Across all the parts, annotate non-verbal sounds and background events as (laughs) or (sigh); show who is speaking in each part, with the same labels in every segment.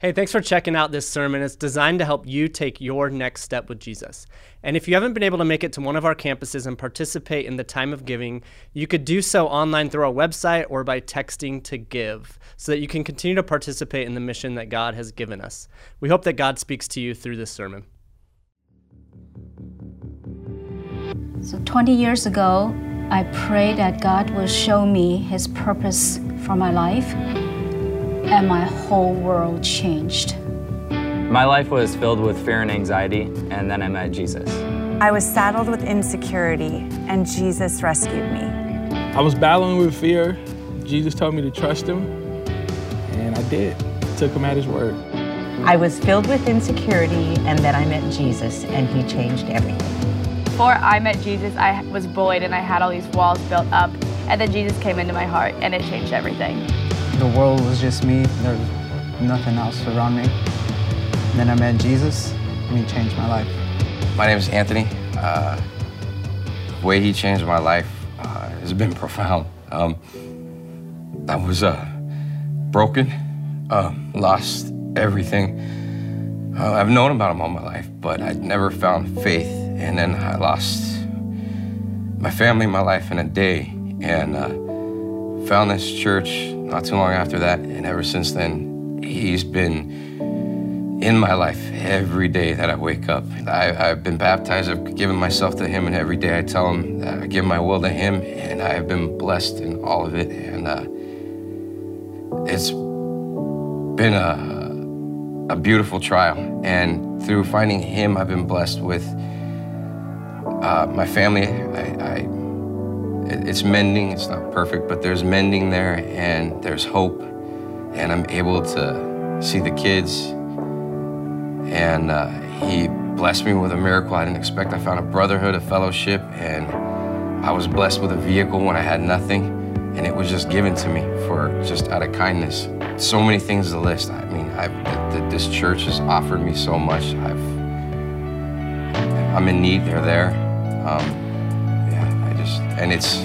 Speaker 1: Hey, thanks for checking out this sermon. It's designed to help you take your next step with Jesus. And if you haven't been able to make it to one of our campuses and participate in the time of giving, you could do so online through our website or by texting to give so that you can continue to participate in the mission that God has given us. We hope that God speaks to you through this sermon.
Speaker 2: So 20 years ago, I prayed that God will show me his purpose for my life and my whole world changed.
Speaker 3: My life was filled with fear and anxiety, and then I met Jesus.
Speaker 4: I was saddled with insecurity, and Jesus rescued me.
Speaker 5: I was battling with fear. Jesus told me to trust him, and I did. Took him at his word.
Speaker 6: I was filled with insecurity, and then I met Jesus, and he changed everything.
Speaker 7: Before I met Jesus, I was bullied and I had all these walls built up, and then Jesus came into my heart, and it changed everything
Speaker 8: the world was just me. There was nothing else around me. And then I met Jesus, and he changed my life.
Speaker 9: My name is Anthony. Uh, the way he changed my life uh, has been (laughs) profound. Um, I was uh, broken, um, lost everything. Uh, I've known about him all my life, but I'd never found faith. And then I lost my family, my life in a day, and uh, found this church not too long after that. And ever since then, he's been in my life every day that I wake up. I, have been baptized, I've given myself to him, and every day I tell him that I give my will to him, and I have been blessed in all of it. And uh, it's been a, a beautiful trial. And through finding him, I've been blessed with uh, my family. I, I it's mending. It's not perfect, but there's mending there and there's hope. And I'm able to see the kids. And uh, he blessed me with a miracle I didn't expect. I found a brotherhood, a fellowship, and I was blessed with a vehicle when I had nothing. And it was just given to me for just out of kindness. So many things to list. I mean, this church has offered me so much. I've, I'm in need. They're there. Um, and it's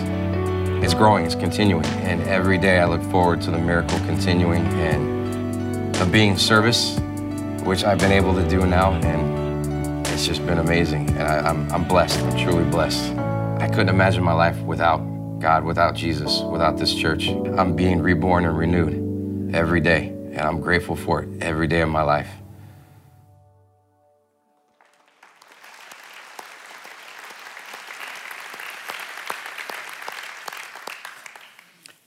Speaker 9: it's growing, it's continuing, and every day I look forward to the miracle continuing and of being service, which I've been able to do now, and it's just been amazing. And I, I'm I'm blessed. I'm truly blessed. I couldn't imagine my life without God, without Jesus, without this church. I'm being reborn and renewed every day, and I'm grateful for it every day of my life.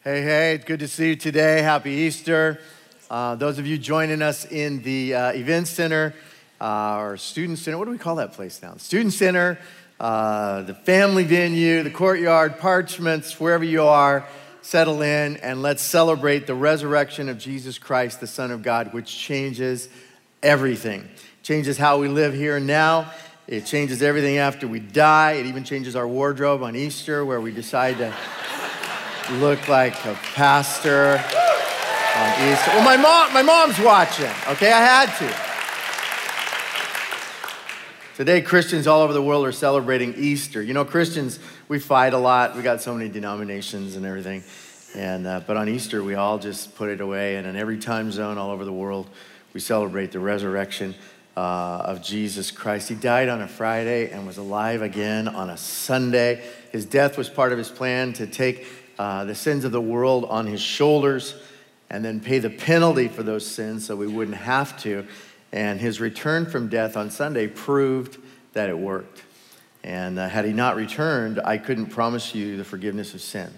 Speaker 10: Hey, hey, it's good to see you today. Happy Easter. Uh, those of you joining us in the uh, event center uh, or student center, what do we call that place now? Student center, uh, the family venue, the courtyard, parchments, wherever you are, settle in and let's celebrate the resurrection of Jesus Christ, the Son of God, which changes everything. Changes how we live here and now. It changes everything after we die. It even changes our wardrobe on Easter, where we decide to look like a pastor on Easter. Well, my mom, my mom's watching. Okay, I had to. Today, Christians all over the world are celebrating Easter. You know, Christians, we fight a lot. We got so many denominations and everything. And, uh, but on Easter, we all just put it away. And in every time zone all over the world, we celebrate the resurrection uh, of Jesus Christ. He died on a Friday and was alive again on a Sunday. His death was part of his plan to take uh, the sins of the world on his shoulders and then pay the penalty for those sins so we wouldn't have to. And his return from death on Sunday proved that it worked. And uh, had he not returned, I couldn't promise you the forgiveness of sin.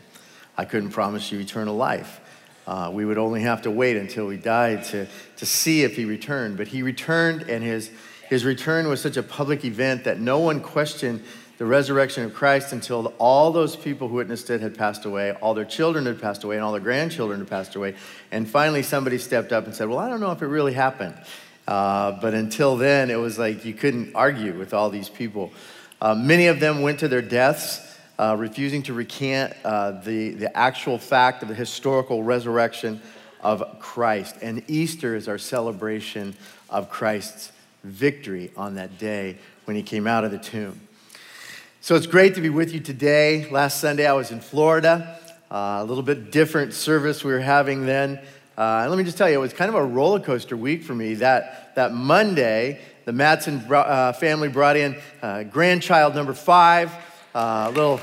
Speaker 10: I couldn't promise you eternal life. Uh, we would only have to wait until we died to, to see if he returned. But he returned, and his, his return was such a public event that no one questioned the resurrection of Christ until all those people who witnessed it had passed away, all their children had passed away, and all their grandchildren had passed away. And finally, somebody stepped up and said, Well, I don't know if it really happened. Uh, but until then, it was like you couldn't argue with all these people. Uh, many of them went to their deaths, uh, refusing to recant uh, the, the actual fact of the historical resurrection of Christ. And Easter is our celebration of Christ's victory on that day when he came out of the tomb. So it's great to be with you today. Last Sunday I was in Florida, uh, a little bit different service we were having then. Uh, let me just tell you, it was kind of a roller coaster week for me. That, that Monday, the Matson uh, family brought in uh, grandchild number five, uh, little,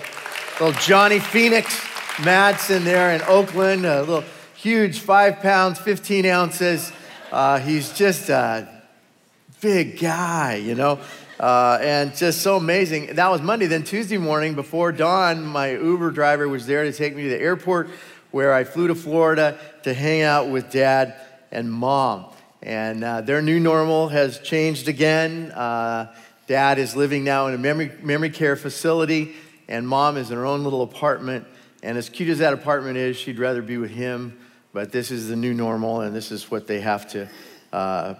Speaker 10: little Johnny Phoenix Matson there in Oakland, a little huge five pounds, 15 ounces. Uh, he's just a big guy, you know. Uh, and just so amazing. That was Monday. Then Tuesday morning, before dawn, my Uber driver was there to take me to the airport where I flew to Florida to hang out with dad and mom. And uh, their new normal has changed again. Uh, dad is living now in a memory, memory care facility, and mom is in her own little apartment. And as cute as that apartment is, she'd rather be with him. But this is the new normal, and this is what they have to uh,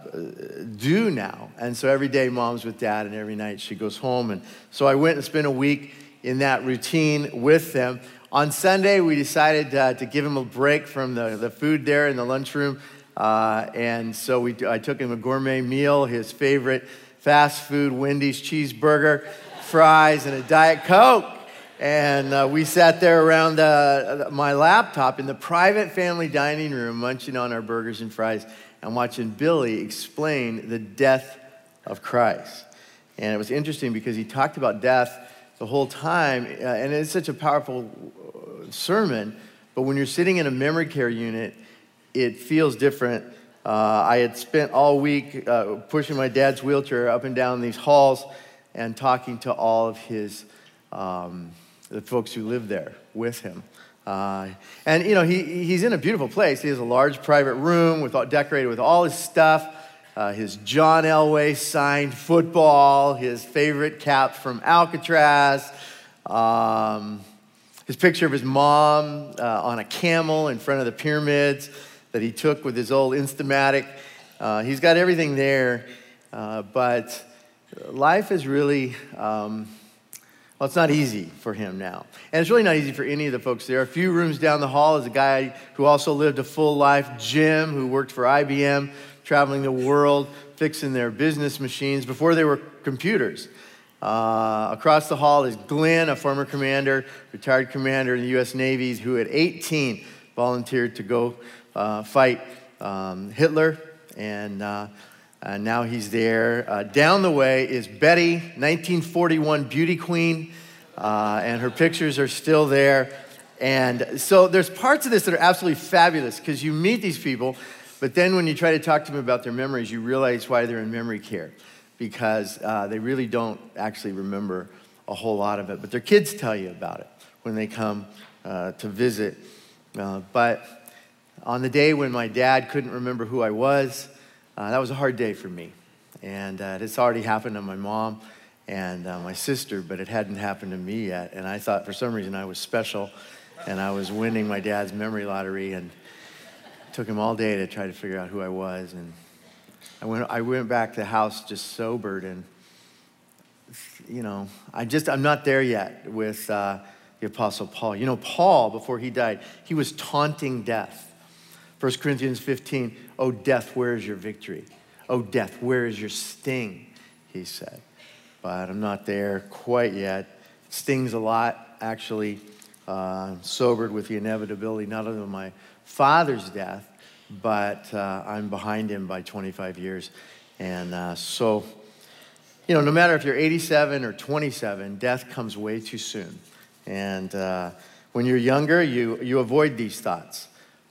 Speaker 10: do now. And so every day, mom's with dad, and every night she goes home. And so I went and spent a week in that routine with them. On Sunday, we decided uh, to give him a break from the, the food there in the lunchroom. Uh, and so we, I took him a gourmet meal, his favorite fast food Wendy's cheeseburger, fries, and a Diet Coke. And uh, we sat there around uh, my laptop in the private family dining room, munching on our burgers and fries and watching Billy explain the death of Christ. And it was interesting because he talked about death the whole time, uh, and it's such a powerful sermon, but when you're sitting in a memory care unit, it feels different. Uh, I had spent all week uh, pushing my dad's wheelchair up and down these halls and talking to all of his, um, the folks who live there with him. Uh, and, you know, he, he's in a beautiful place. He has a large private room with all, decorated with all his stuff, uh, his John Elway signed football, his favorite cap from Alcatraz, um, his picture of his mom uh, on a camel in front of the pyramids that he took with his old Instamatic. Uh, he's got everything there, uh, but life is really, um, well, it's not easy for him now. And it's really not easy for any of the folks there. A few rooms down the hall is a guy who also lived a full life, Jim, who worked for IBM, traveling the world, fixing their business machines before they were computers. Uh, across the hall is Glenn, a former commander, retired commander in the U.S. Navy, who at 18 volunteered to go uh, fight um, Hitler, and uh, now he's there. Uh, down the way is Betty, 1941 beauty queen, uh, and her pictures are still there. And so there's parts of this that are absolutely fabulous because you meet these people, but then when you try to talk to them about their memories, you realize why they're in memory care because uh, they really don't actually remember a whole lot of it. But their kids tell you about it when they come uh, to visit. Uh, but on the day when my dad couldn't remember who I was, uh, that was a hard day for me. And uh, it's already happened to my mom and uh, my sister, but it hadn't happened to me yet. And I thought for some reason I was special and I was winning my dad's memory lottery and took him all day to try to figure out who I was. And I went, I went back to the house just sobered and, you know, I just, I'm not there yet with uh, the Apostle Paul. You know, Paul, before he died, he was taunting death. 1 Corinthians 15, oh, death, where is your victory? Oh, death, where is your sting? He said. But I'm not there quite yet. It stings a lot, actually, uh, sobered with the inevitability not only of my father's death, but uh, I'm behind him by 25 years. And uh, so, you know, no matter if you're 87 or 27, death comes way too soon. And uh, when you're younger, you, you avoid these thoughts.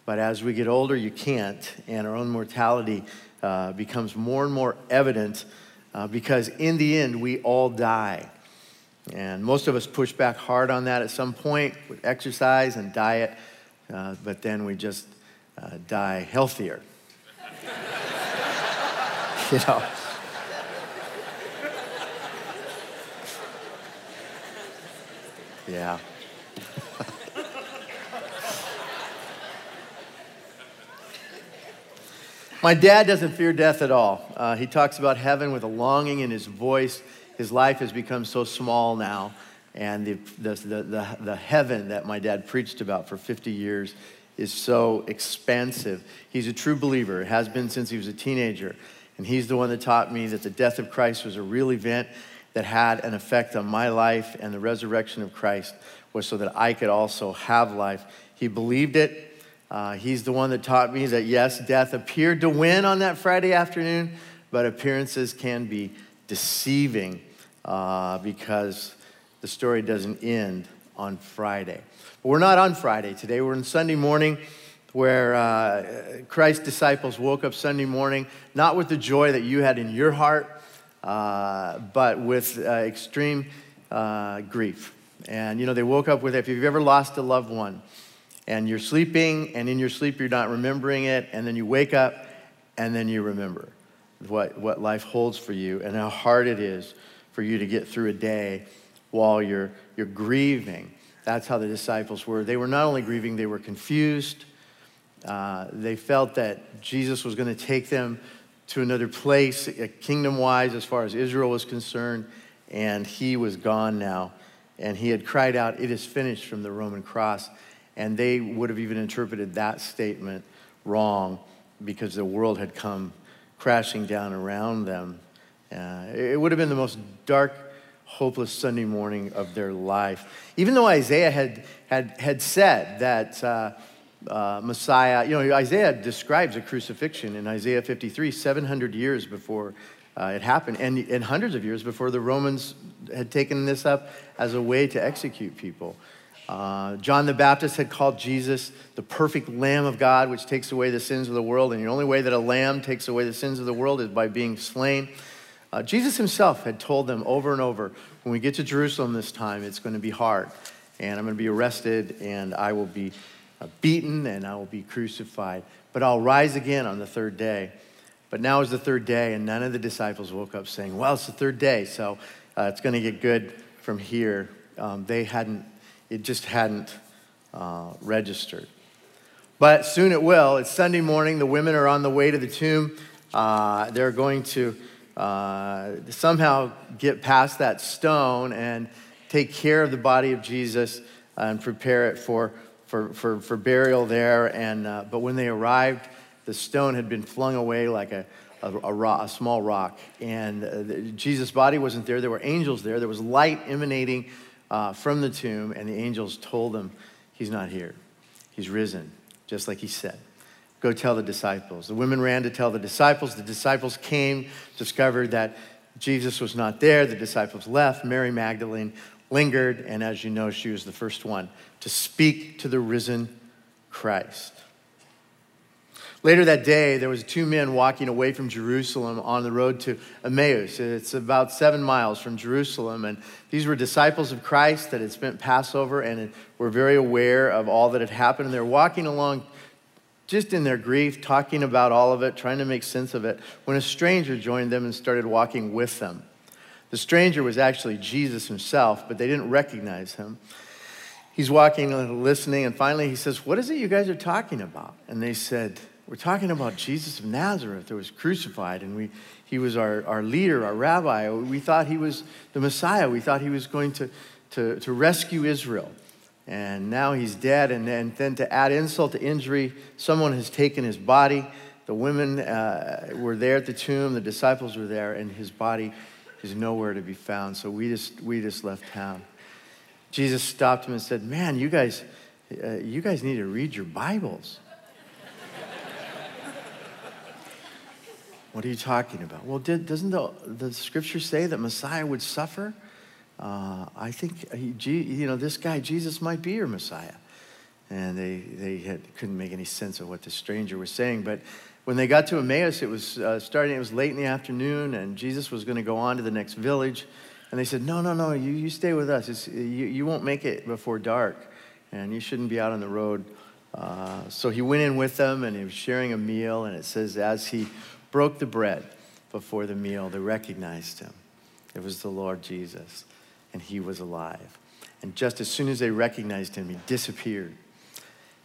Speaker 10: But as we get older, you can't. And our own mortality uh, becomes more and more evident uh, because in the end, we all die. And most of us push back hard on that at some point with exercise and diet, uh, but then we just uh, die healthier. (laughs) you know. Yeah. My dad doesn't fear death at all. Uh, he talks about heaven with a longing in his voice. His life has become so small now. And the, the, the, the, heaven that my dad preached about for 50 years is so expansive. He's a true believer, has been since he was a teenager. And he's the one that taught me that the death of Christ was a real event that had an effect on my life, and the resurrection of Christ was so that I could also have life. He believed it. Uh, he's the one that taught me that yes, death appeared to win on that Friday afternoon, but appearances can be deceiving uh, because the story doesn't end on Friday. But we're not on Friday today. We're on Sunday morning where uh, Christ's disciples woke up Sunday morning, not with the joy that you had in your heart, uh, but with uh, extreme uh, grief. And, you know, they woke up with, if you've ever lost a loved one, and you're sleeping, and in your sleep you're not remembering it, and then you wake up, and then you remember what, what life holds for you and how hard it is for you to get through a day while you're, you're grieving. That's how the disciples were. They were not only grieving, they were confused. Uh, they felt that Jesus was going to take them to another place, uh, kingdom wise, as far as Israel was concerned, and he was gone now. And he had cried out, It is finished from the Roman cross. And they would have even interpreted that statement wrong because the world had come crashing down around them. Uh, it would have been the most dark, hopeless Sunday morning of their life. Even though Isaiah had, had, had said that uh, uh, Messiah, you know, Isaiah describes a crucifixion in Isaiah 53, 700 years before uh, it happened, and, and hundreds of years before the Romans had taken this up as a way to execute people. Uh, John the Baptist had called Jesus the perfect Lamb of God, which takes away the sins of the world. And the only way that a lamb takes away the sins of the world is by being slain. Uh, Jesus himself had told them over and over when we get to Jerusalem this time, it's going to be hard. And I'm going to be arrested, and I will be uh, beaten, and I will be crucified. But I'll rise again on the third day. But now is the third day, and none of the disciples woke up saying, Well, it's the third day, so uh, it's going to get good from here. Um, they hadn't it just hadn't uh, registered. But soon it will. It's Sunday morning. The women are on the way to the tomb. Uh, they're going to uh, somehow get past that stone and take care of the body of Jesus and prepare it for, for, for, for burial there. And, uh, but when they arrived, the stone had been flung away like a, a, a, rock, a small rock. And uh, the, Jesus' body wasn't there. There were angels there. There was light emanating uh, from the tomb, and the angels told them, He's not here. He's risen, just like he said. Go tell the disciples. The women ran to tell the disciples. The disciples came, discovered that Jesus was not there. The disciples left. Mary Magdalene lingered, and as you know, she was the first one to speak to the risen Christ. Later that day, there was two men walking away from Jerusalem on the road to Emmaus. It's about seven miles from Jerusalem, and these were disciples of Christ that had spent Passover and were very aware of all that had happened. And they're walking along just in their grief, talking about all of it, trying to make sense of it, when a stranger joined them and started walking with them. The stranger was actually Jesus himself, but they didn't recognize him. He's walking and listening, and finally he says, What is it you guys are talking about? And they said, we're talking about Jesus of Nazareth that was crucified, and we, he was our, our leader, our rabbi. We thought he was the Messiah. We thought he was going to, to, to rescue Israel. And now he's dead, and then, then to add insult to injury, someone has taken his body. The women uh, were there at the tomb, the disciples were there, and his body is nowhere to be found. So we just, we just left town. Jesus stopped him and said, Man, you guys, uh, you guys need to read your Bibles. What are you talking about? Well, did, doesn't the, the scripture say that Messiah would suffer? Uh, I think, he, you know, this guy, Jesus, might be your Messiah. And they, they had, couldn't make any sense of what the stranger was saying. But when they got to Emmaus, it was uh, starting, it was late in the afternoon, and Jesus was going to go on to the next village. And they said, No, no, no, you, you stay with us. you, you won't make it before dark, and you shouldn't be out on the road. Uh, so he went in with them, and he was sharing a meal. And it says, as he broke the bread before the meal, they recognized him. It was the Lord Jesus, and he was alive. And just as soon as they recognized him, he disappeared.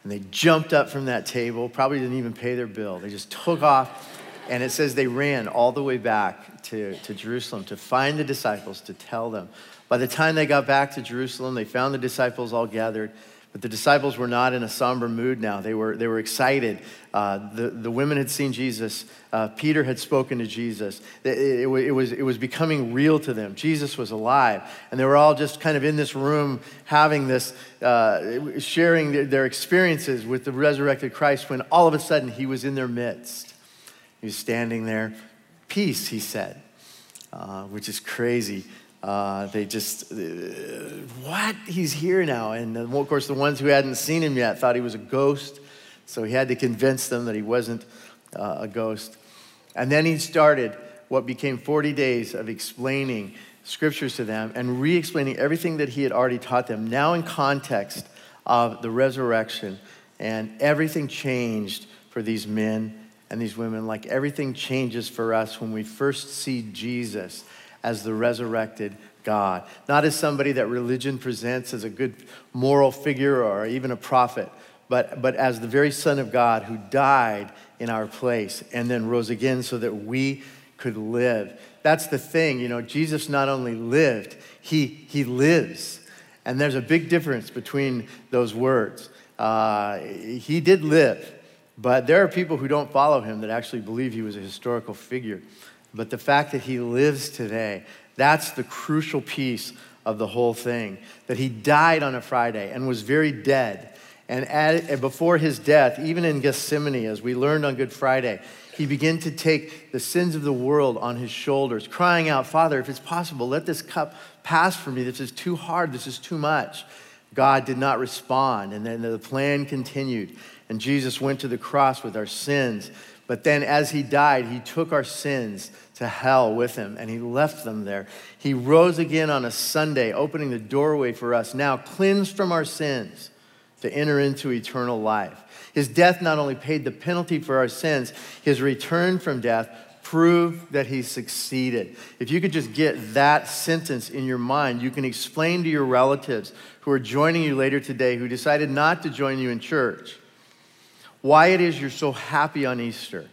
Speaker 10: And they jumped up from that table, probably didn't even pay their bill. They just took off. And it says they ran all the way back to, to Jerusalem to find the disciples, to tell them. By the time they got back to Jerusalem, they found the disciples all gathered. But the disciples were not in a somber mood now. They were, they were excited. Uh, the, the women had seen Jesus. Uh, Peter had spoken to Jesus. It, it, it, was, it was becoming real to them. Jesus was alive. And they were all just kind of in this room having this, uh, sharing their, their experiences with the resurrected Christ when all of a sudden he was in their midst. He was standing there. Peace, he said, uh, which is crazy. Uh, they just, uh, what? He's here now. And uh, of course, the ones who hadn't seen him yet thought he was a ghost. So he had to convince them that he wasn't uh, a ghost. And then he started what became 40 days of explaining scriptures to them and re explaining everything that he had already taught them, now in context of the resurrection. And everything changed for these men and these women, like everything changes for us when we first see Jesus as the resurrected God, not as somebody that religion presents as a good moral figure or even a prophet, but, but as the very Son of God who died in our place and then rose again so that we could live. That's the thing, you know, Jesus not only lived, he, he lives. And there's a big difference between those words. Uh, he did live, but there are people who don't follow him that actually believe he was a historical figure. But the fact that he lives today, that's the crucial piece of the whole thing. That he died on a Friday and was very dead. And, at, before his death, even in Gethsemane, as we learned on Good Friday, he began to take the sins of the world on his shoulders, crying out, Father, if it's possible, let this cup pass from me. This is too hard. This is too much. God did not respond. And then the plan continued. And Jesus went to the cross with our sins but then, as he died, he took our sins to hell with him and he left them there. He rose again on a Sunday, opening the doorway for us, now cleansed from our sins, to enter into eternal life. His death not only paid the penalty for our sins, his return from death proved that he succeeded. If you could just get that sentence in your mind, you can explain to your relatives who are joining you later today who decided not to join you in church why it is you're so happy on Easter.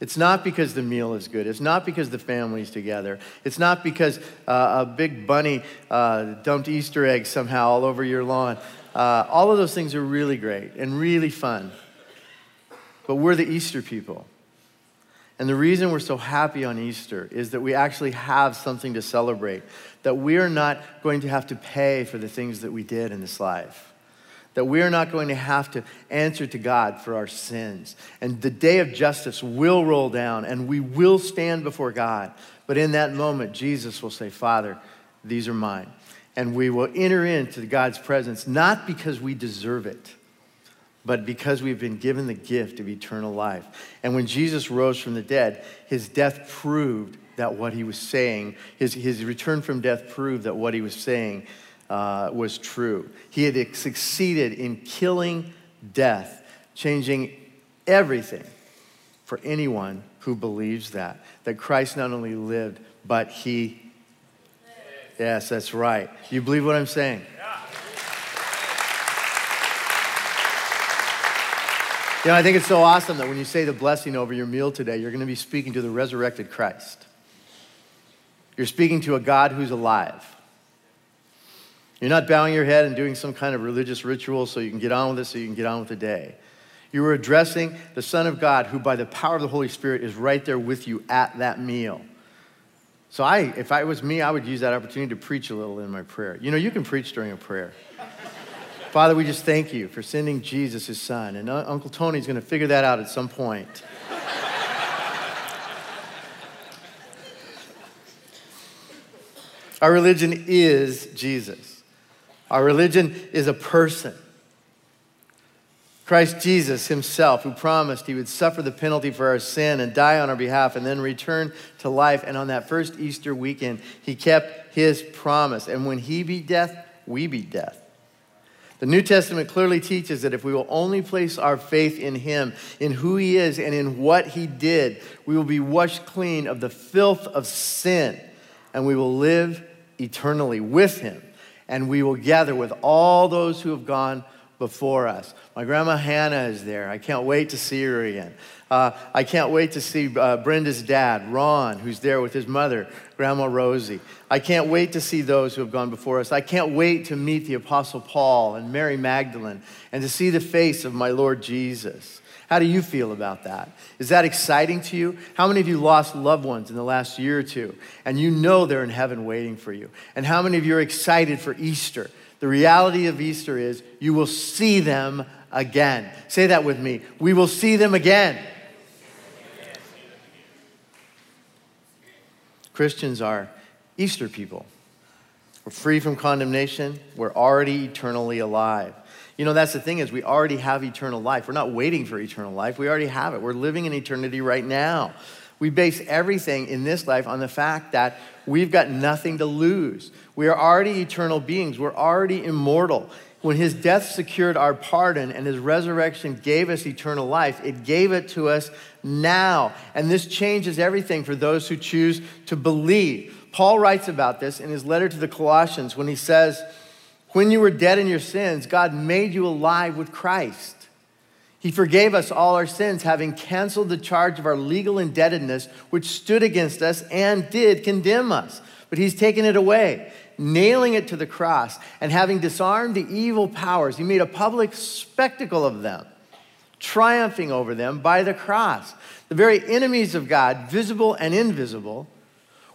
Speaker 10: It's not because the meal is good. It's not because the family's together. It's not because uh, a big bunny uh, dumped Easter eggs somehow all over your lawn. Uh, all of those things are really great and really fun. But we're the Easter people. And the reason we're so happy on Easter is that we actually have something to celebrate, that we're not going to have to pay for the things that we did in this life that we are not going to have to answer to God for our sins. And the day of justice will roll down and we will stand before God. But in that moment, Jesus will say, Father, these are mine. And we will enter into God's presence not because we deserve it, but because we've been given the gift of eternal life. And when Jesus rose from the dead, his death proved that what he was saying, his, his return from death proved that what he was saying uh, was true. He had succeeded in killing death, changing everything for anyone who believes that. That Christ not only lived, but he. Yes, that's right. You believe what I'm saying? Yeah. You know, I think it's so awesome that when you say the blessing over your meal today, you're going to be speaking to the resurrected Christ. You're speaking to a God who's alive. You're not bowing your head and doing some kind of religious ritual so you can get on with it, so you can get on with the day. You are addressing the Son of God, who by the power of the Holy Spirit is right there with you at that meal. So I, if I was me, I would use that opportunity to preach a little in my prayer. You know, you can preach during a prayer. (laughs) Father, we just thank you for sending Jesus, his son. And uh, Uncle Tony's going to figure that out at some point. (laughs) Our religion is Jesus. Our religion is a person. Christ Jesus himself, who promised he would suffer the penalty for our sin and die on our behalf and then return to life. And on that first Easter weekend, he kept his promise. And when he beat death, we beat death. The New Testament clearly teaches that if we will only place our faith in him, in who he is, and in what he did, we will be washed clean of the filth of sin and we will live eternally with him and we will gather with all those who have gone before us. My grandma Hannah is there. I can't wait to see her again. Uh, I can't wait to see uh, Brenda's dad, Ron, who's there with his mother, Grandma Rosie. I can't wait to see those who have gone before us. I can't wait to meet the Apostle Paul and Mary Magdalene and to see the face of my Lord Jesus. How do you feel about that? Is that exciting to you? How many of you lost loved ones in the last year or two and you know they're in heaven waiting for you? And how many of you are excited for Easter? The reality of Easter is you will see them again. Say that with me. We will see them again. Christians are Easter people. We're free from condemnation. We're already eternally alive. You know, that's the thing is we already have eternal life. We're not waiting for eternal life. We already have it. We're living in eternity right now. We base everything in this life on the fact that we've got nothing to lose. We are already eternal beings. We're already immortal. When his death secured our pardon and his resurrection gave us eternal life, it gave it to us now. And this changes everything for those who choose to believe. Paul writes about this in his letter to the Colossians when he says, when you were dead in your sins, God made you alive with Christ. He forgave us all our sins, having canceled the charge of our legal indebtedness, which stood against us and did condemn us. But He's taken it away, nailing it to the cross, and having disarmed the evil powers, He made a public spectacle of them, triumphing over them by the cross. The very enemies of God, visible and invisible,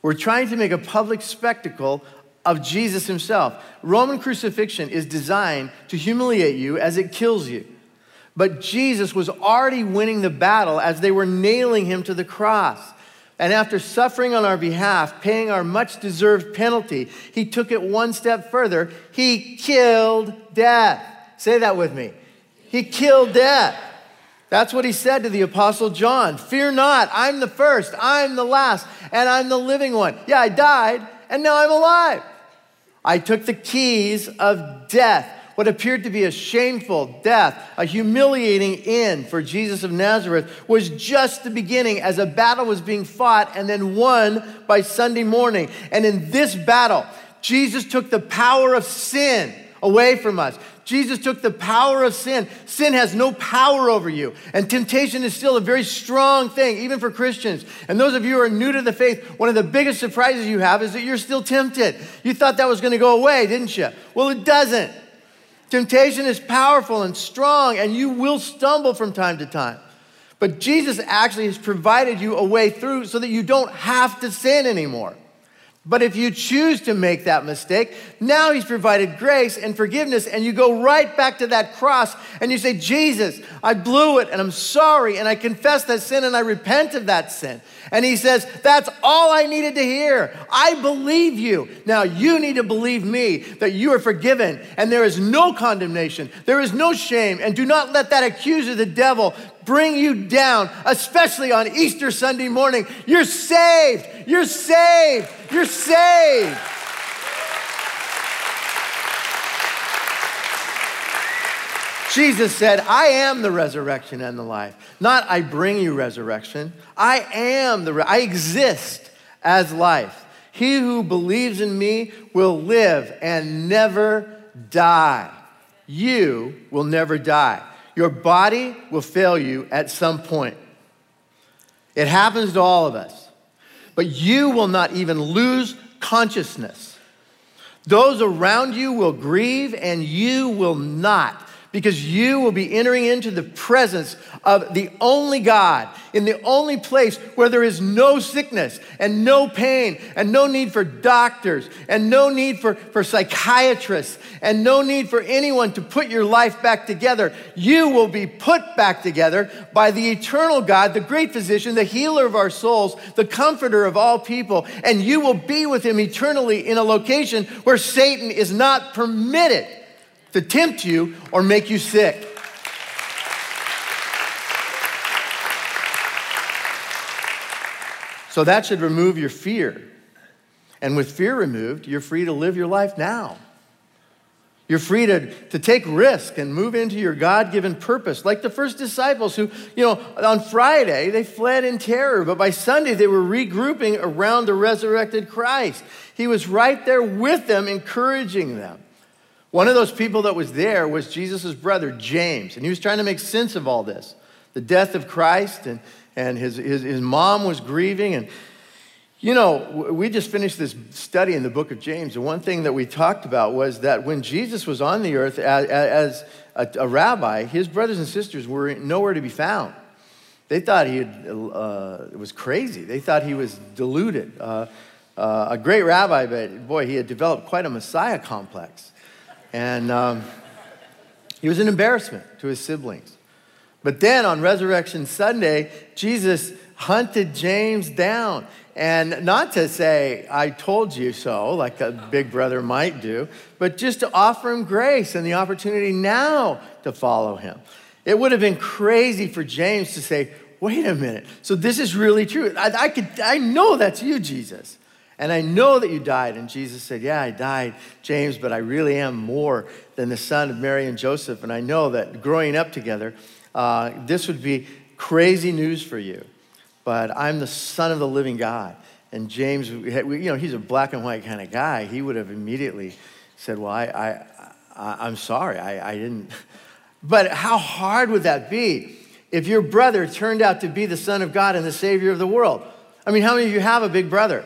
Speaker 10: were trying to make a public spectacle of Jesus himself. Roman crucifixion is designed to humiliate you as it kills you. But Jesus was already winning the battle as they were nailing him to the cross. And after suffering on our behalf, paying our much deserved penalty, he took it one step further. He killed death. Say that with me. He killed death. That's what he said to the Apostle John Fear not, I'm the first, I'm the last, and I'm the living one. Yeah, I died, and now I'm alive. I took the keys of death, what appeared to be a shameful death, a humiliating end for Jesus of Nazareth, was just the beginning as a battle was being fought and then won by Sunday morning. And in this battle, Jesus took the power of sin away from us. Jesus took the power of sin. Sin has no power over you. And temptation is still a very strong thing, even for Christians. And those of you who are new to the faith, one of the biggest surprises you have is that you're still tempted. You thought that was going to go away, didn't you? Well, it doesn't. Temptation is powerful and strong, and you will stumble from time to time. But Jesus actually has provided you a way through so that you don't have to sin anymore. But if you choose to make that mistake, now he's provided grace and forgiveness, and you go right back to that cross and you say, Jesus, I blew it and I'm sorry, and I confess that sin and I repent of that sin. And he says, That's all I needed to hear. I believe you. Now you need to believe me that you are forgiven and there is no condemnation, there is no shame, and do not let that accuser, the devil, bring you down, especially on Easter Sunday morning. You're saved. You're saved. You're saved. Jesus said, I am the resurrection and the life. Not I bring you resurrection. I am the, re- I exist as life. He who believes in me will live and never die. You will never die. Your body will fail you at some point. It happens to all of us. But you will not even lose consciousness. Those around you will grieve and you will not because you will be entering into the presence of the only God in the only place where there is no sickness and no pain and no need for doctors and no need for, for psychiatrists and no need for anyone to put your life back together. You will be put back together by the eternal God, the great physician, the healer of our souls, the comforter of all people, and you will be with him eternally in a location where Satan is not permitted to tempt you or make you sick. So that should remove your fear. And with fear removed, you're free to live your life now. You're free to, to take risk and move into your God given purpose, like the first disciples who, you know, on Friday they fled in terror, but by Sunday they were regrouping around the resurrected Christ. He was right there with them, encouraging them. One of those people that was there was Jesus' brother, James, and he was trying to make sense of all this the death of Christ, and, and his, his, his mom was grieving. And, you know, we just finished this study in the book of James, and one thing that we talked about was that when Jesus was on the earth as, as a, a, rabbi, his brothers and sisters were nowhere to be found. They thought he had, uh, was crazy. They thought he was deluded. Uh, uh, a great rabbi, but boy, he had developed quite a Messiah complex. And um, he was an embarrassment to his siblings. But then on Resurrection Sunday, Jesus hunted James down. And not to say, I told you so, like a big brother might do, but just to offer him grace and the opportunity now to follow him. It would have been crazy for James to say, wait a minute, so this is really true. I, I, could, I know that's you, Jesus. And I know that you died. And Jesus said, Yeah, I died, James, but I really am more than the son of Mary and Joseph. And I know that growing up together, uh, this would be crazy news for you but I'm the son of the living God. And James, you know, he's a black and white kind of guy. He would have immediately said, Well, I, I, am sorry, I, I didn't. (laughs) But how hard would that be if your brother turned out to be the Son of God and the Savior of the world? I mean, how many of you have a big brother?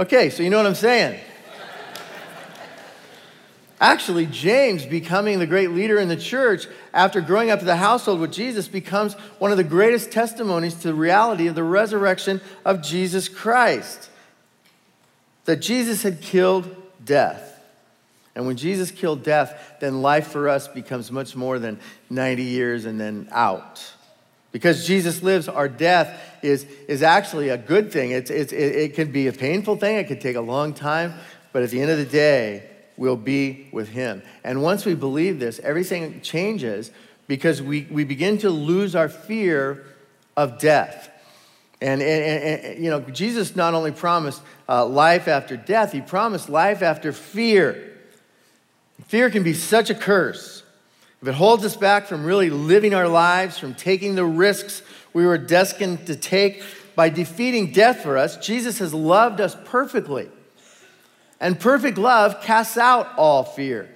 Speaker 10: Okay, so you know what I'm saying. Actually, James, becoming the great leader in the church after growing up in the household with Jesus, becomes one of the greatest testimonies to the reality of the resurrection of Jesus Christ. That Jesus had killed death. And when Jesus killed death, then life for us becomes much more than 90 years and then out. Because Jesus lives, our death is, is actually a good thing. It's, it's, it, it can be a painful thing, it could take a long time, but at the end of the day, we'll be with him. And once we believe this, everything changes because we, we begin to lose our fear of death. And, and, and you know, Jesus not only promised uh, life after death, he promised life after fear. Fear can be such a curse. If it holds us back from really living our lives, from taking the risks we were destined to take by defeating death for us, Jesus has loved us perfectly. And perfect love casts out all fear.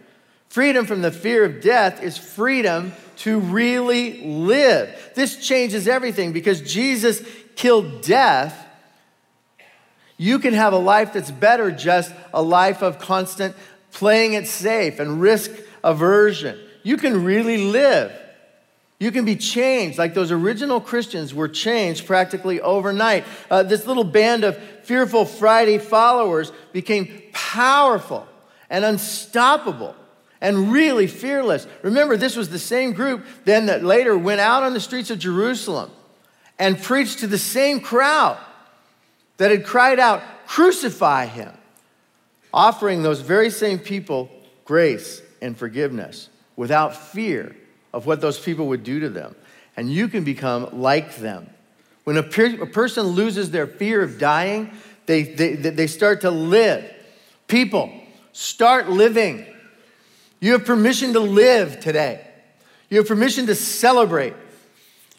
Speaker 10: Freedom from the fear of death is freedom to really live. This changes everything because Jesus killed death. You can have a life that's better, just a life of constant playing it safe and risk aversion. You can really live. You can be changed like those original Christians were changed practically overnight. Uh, this little band of fearful Friday followers became powerful and unstoppable and really fearless. Remember, this was the same group then that later went out on the streets of Jerusalem and preached to the same crowd that had cried out, Crucify him, offering those very same people grace and forgiveness without fear of what those people would do to them. And you can become like them. When a, per- a person loses their fear of dying, they, they, they start to live. People, start living. You have permission to live today. You have permission to celebrate.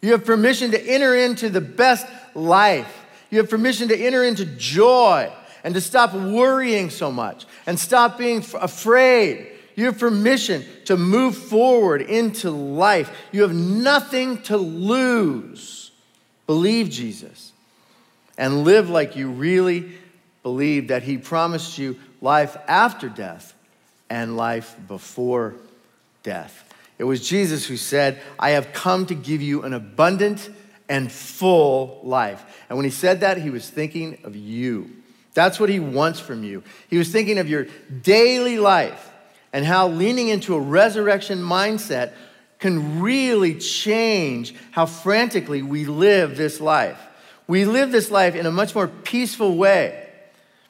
Speaker 10: You have permission to enter into the best life. You have permission to enter into joy and to stop worrying so much and stop being afraid you have permission to move forward into life. You have nothing to lose. Believe Jesus and live like you really believe that He promised you life after death and life before death. It was Jesus who said, I have come to give you an abundant and full life. And when he said that, he was thinking of you. That's what he wants from you. He was thinking of your daily life and how leaning into a resurrection mindset can really change how frantically we live this life. We live this life in a much more peaceful way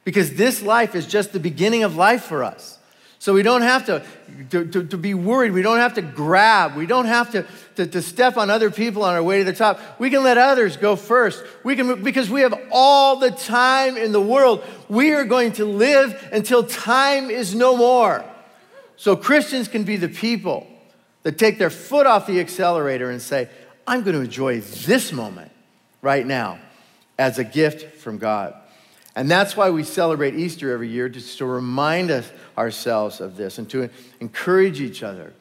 Speaker 10: because this life is just the beginning of life for us. So we don't have to, to, to, to, be worried. We don't have to grab. We don't have to, to, to step on other people on our way to the top. We can let others go first. We can, because we have all the time in the world. We are going to live until time is no more. So Christians can be the people that take their foot off the accelerator and say, I'm going to enjoy this moment right now as a gift from God. And that's why we celebrate Easter every year, just to remind us ourselves of this and to encourage each other.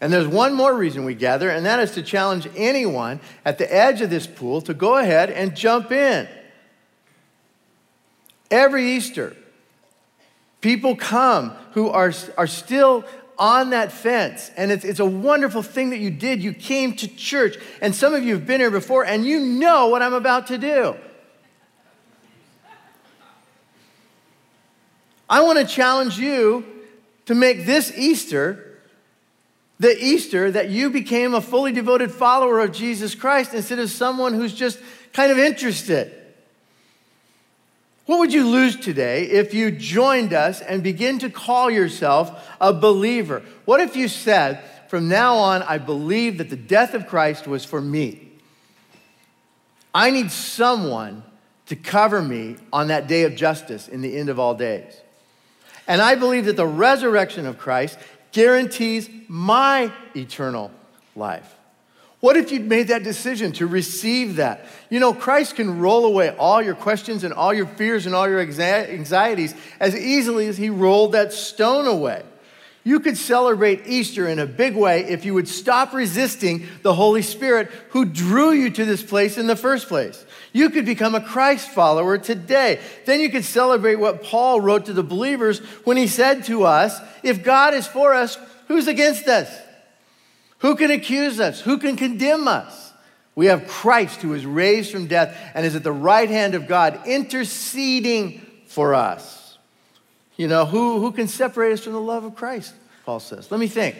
Speaker 10: And there's one more reason we gather, and that is to challenge anyone at the edge of this pool to go ahead and jump in. Every Easter, people come who are, are still on that fence. And it's, it's a wonderful thing that you did. You came to church, and some of you have been here before, and you know what I'm about to do. I want to challenge you to make this Easter the Easter that you became a fully devoted follower of Jesus Christ instead of someone who's just kind of interested. What would you lose today if you joined us and begin to call yourself a believer? What if you said, from now on, I believe that the death of Christ was for me? I need someone to cover me on that day of justice in the end of all days. And I believe that the resurrection of Christ guarantees my eternal life. What if you'd made that decision to receive that? You know, Christ can roll away all your questions and all your fears and all your anxieties as easily as he rolled that stone away. You could celebrate Easter in a big way if you would stop resisting the Holy Spirit who drew you to this place in the first place. You could become a Christ follower today. Then you could celebrate what Paul wrote to the believers when he said to us, If God is for us, who's against us? Who can accuse us? Who can condemn us? We have Christ who is raised from death and is at the right hand of God, interceding for us. You know, who, who can separate us from the love of Christ? Paul says. Let me think.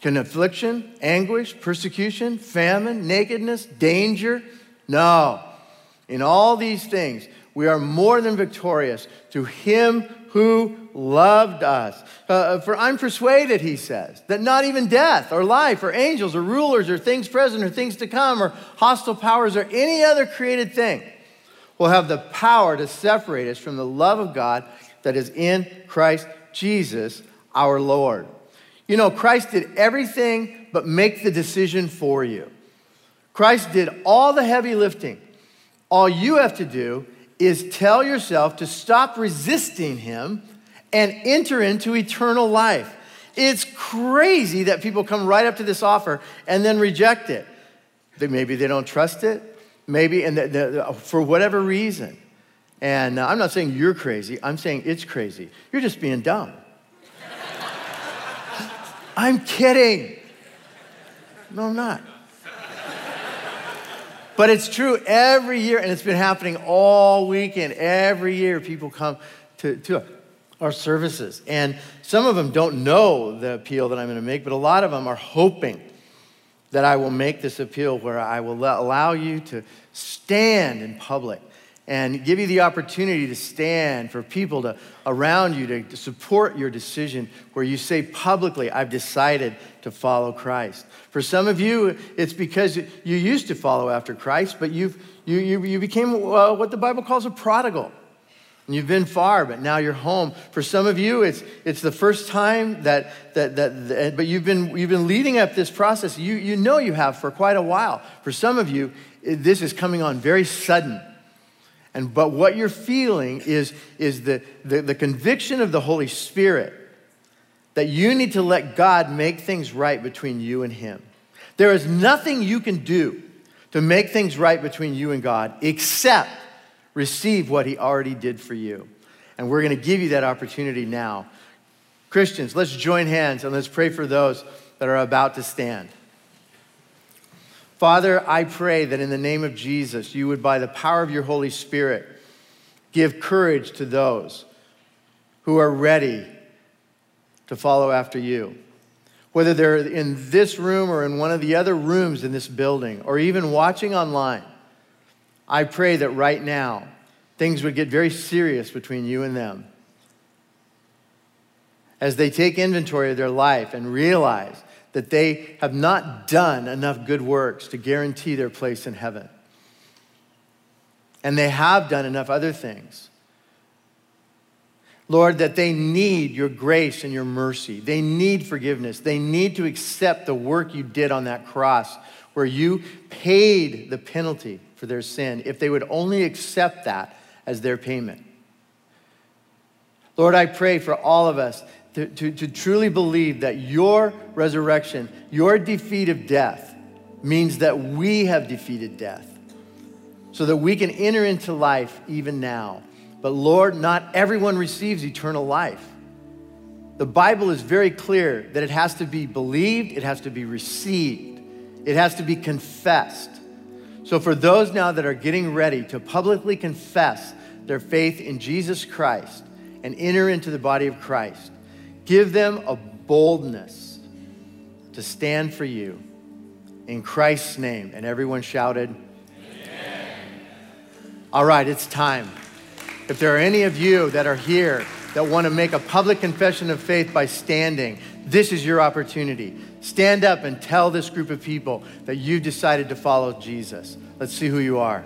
Speaker 10: Can affliction, anguish, persecution, famine, nakedness, danger? No. In all these things, we are more than victorious through him who loved us. Uh, for I'm persuaded, he says, that not even death or life or angels or rulers or things present or things to come or hostile powers or any other created thing will have the power to separate us from the love of God that is in Christ Jesus our Lord. You know, Christ did everything but make the decision for you. Christ did all the heavy lifting. All you have to do is tell yourself to stop resisting Him and enter into eternal life. It's crazy that people come right up to this offer and then reject it. Maybe they don't trust it, maybe, and the, the, for whatever reason. And uh, I'm not saying you're crazy, I'm saying it's crazy. You're just being dumb. (laughs) I'm kidding. No, I'm not. But it's true every year, and it's been happening all weekend. Every year, people come to, to our services. And some of them don't know the appeal that I'm going to make, but a lot of them are hoping that I will make this appeal where I will allow you to stand in public and give you the opportunity to stand for people to, around you to, to support your decision where you say publicly, I've decided to follow Christ. For some of you, it's because you used to follow after Christ, but you've, you, you, you became uh, what the Bible calls a prodigal. And you've been far, but now you're home. For some of you, it's, it's the first time that, that, that, that, but you've been, you've been leading up this process. You, you know you have for quite a while. For some of you, this is coming on very sudden. And but what you're feeling is, is the, the, the conviction of the Holy Spirit that you need to let God make things right between you and Him. There is nothing you can do to make things right between you and God except receive what He already did for you. And we're going to give you that opportunity now. Christians, let's join hands and let's pray for those that are about to stand. Father, I pray that in the name of Jesus, you would, by the power of your Holy Spirit, give courage to those who are ready to follow after you. Whether they're in this room or in one of the other rooms in this building, or even watching online, I pray that right now things would get very serious between you and them. As they take inventory of their life and realize that they have not done enough good works to guarantee their place in heaven. And they have done enough other things. Lord, that they need your grace and your mercy. They need forgiveness. They need to accept the work you did on that cross where you paid the penalty for their sin. If they would only accept that as their payment. Lord, I pray for all of us to, to, to truly believe that your resurrection, your defeat of death, means that we have defeated death so that we can enter into life even now. But Lord, not everyone receives eternal life. The Bible is very clear that it has to be believed, it has to be received, it has to be confessed. So, for those now that are getting ready to publicly confess their faith in Jesus Christ and enter into the body of Christ, give them a boldness to stand for you in Christ's name. And everyone shouted, all right, it's time. If there are any of you that are here that want to make a public confession of faith by standing, this is your opportunity. Stand up and tell this group of people that you've decided to follow Jesus. Let's see who you are.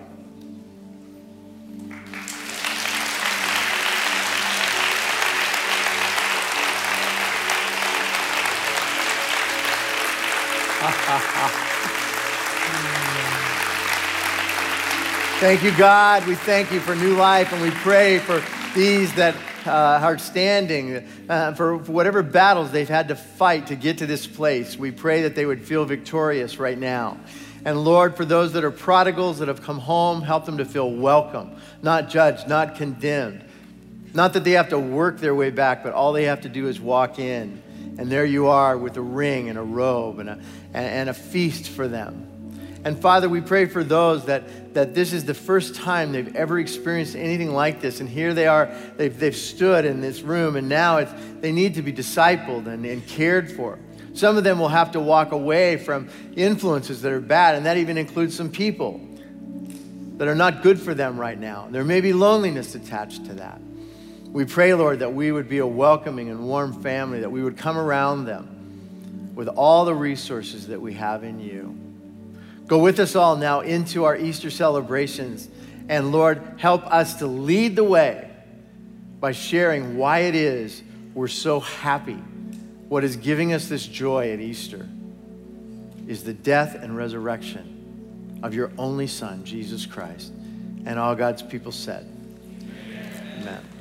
Speaker 10: Thank you, God. We thank you for new life, and we pray for these that uh, are standing, uh, for, for whatever battles they've had to fight to get to this place. We pray that they would feel victorious right now. And Lord, for those that are prodigals that have come home, help them to feel welcome, not judged, not condemned. Not that they have to work their way back, but all they have to do is walk in. And there you are with a ring and a robe and a, and a feast for them. And Father, we pray for those that, that this is the first time they've ever experienced anything like this. And here they are, they've, they've stood in this room, and now it's, they need to be discipled and, and cared for. Some of them will have to walk away from influences that are bad, and that even includes some people that are not good for them right now. There may be loneliness attached to that. We pray, Lord, that we would be a welcoming and warm family, that we would come around them with all the resources that we have in you. Go with us all now into our Easter celebrations. And Lord, help us to lead the way by sharing why it is we're so happy. What is giving us this joy at Easter is the death and resurrection of your only Son, Jesus Christ. And all God's people said, Amen. Amen.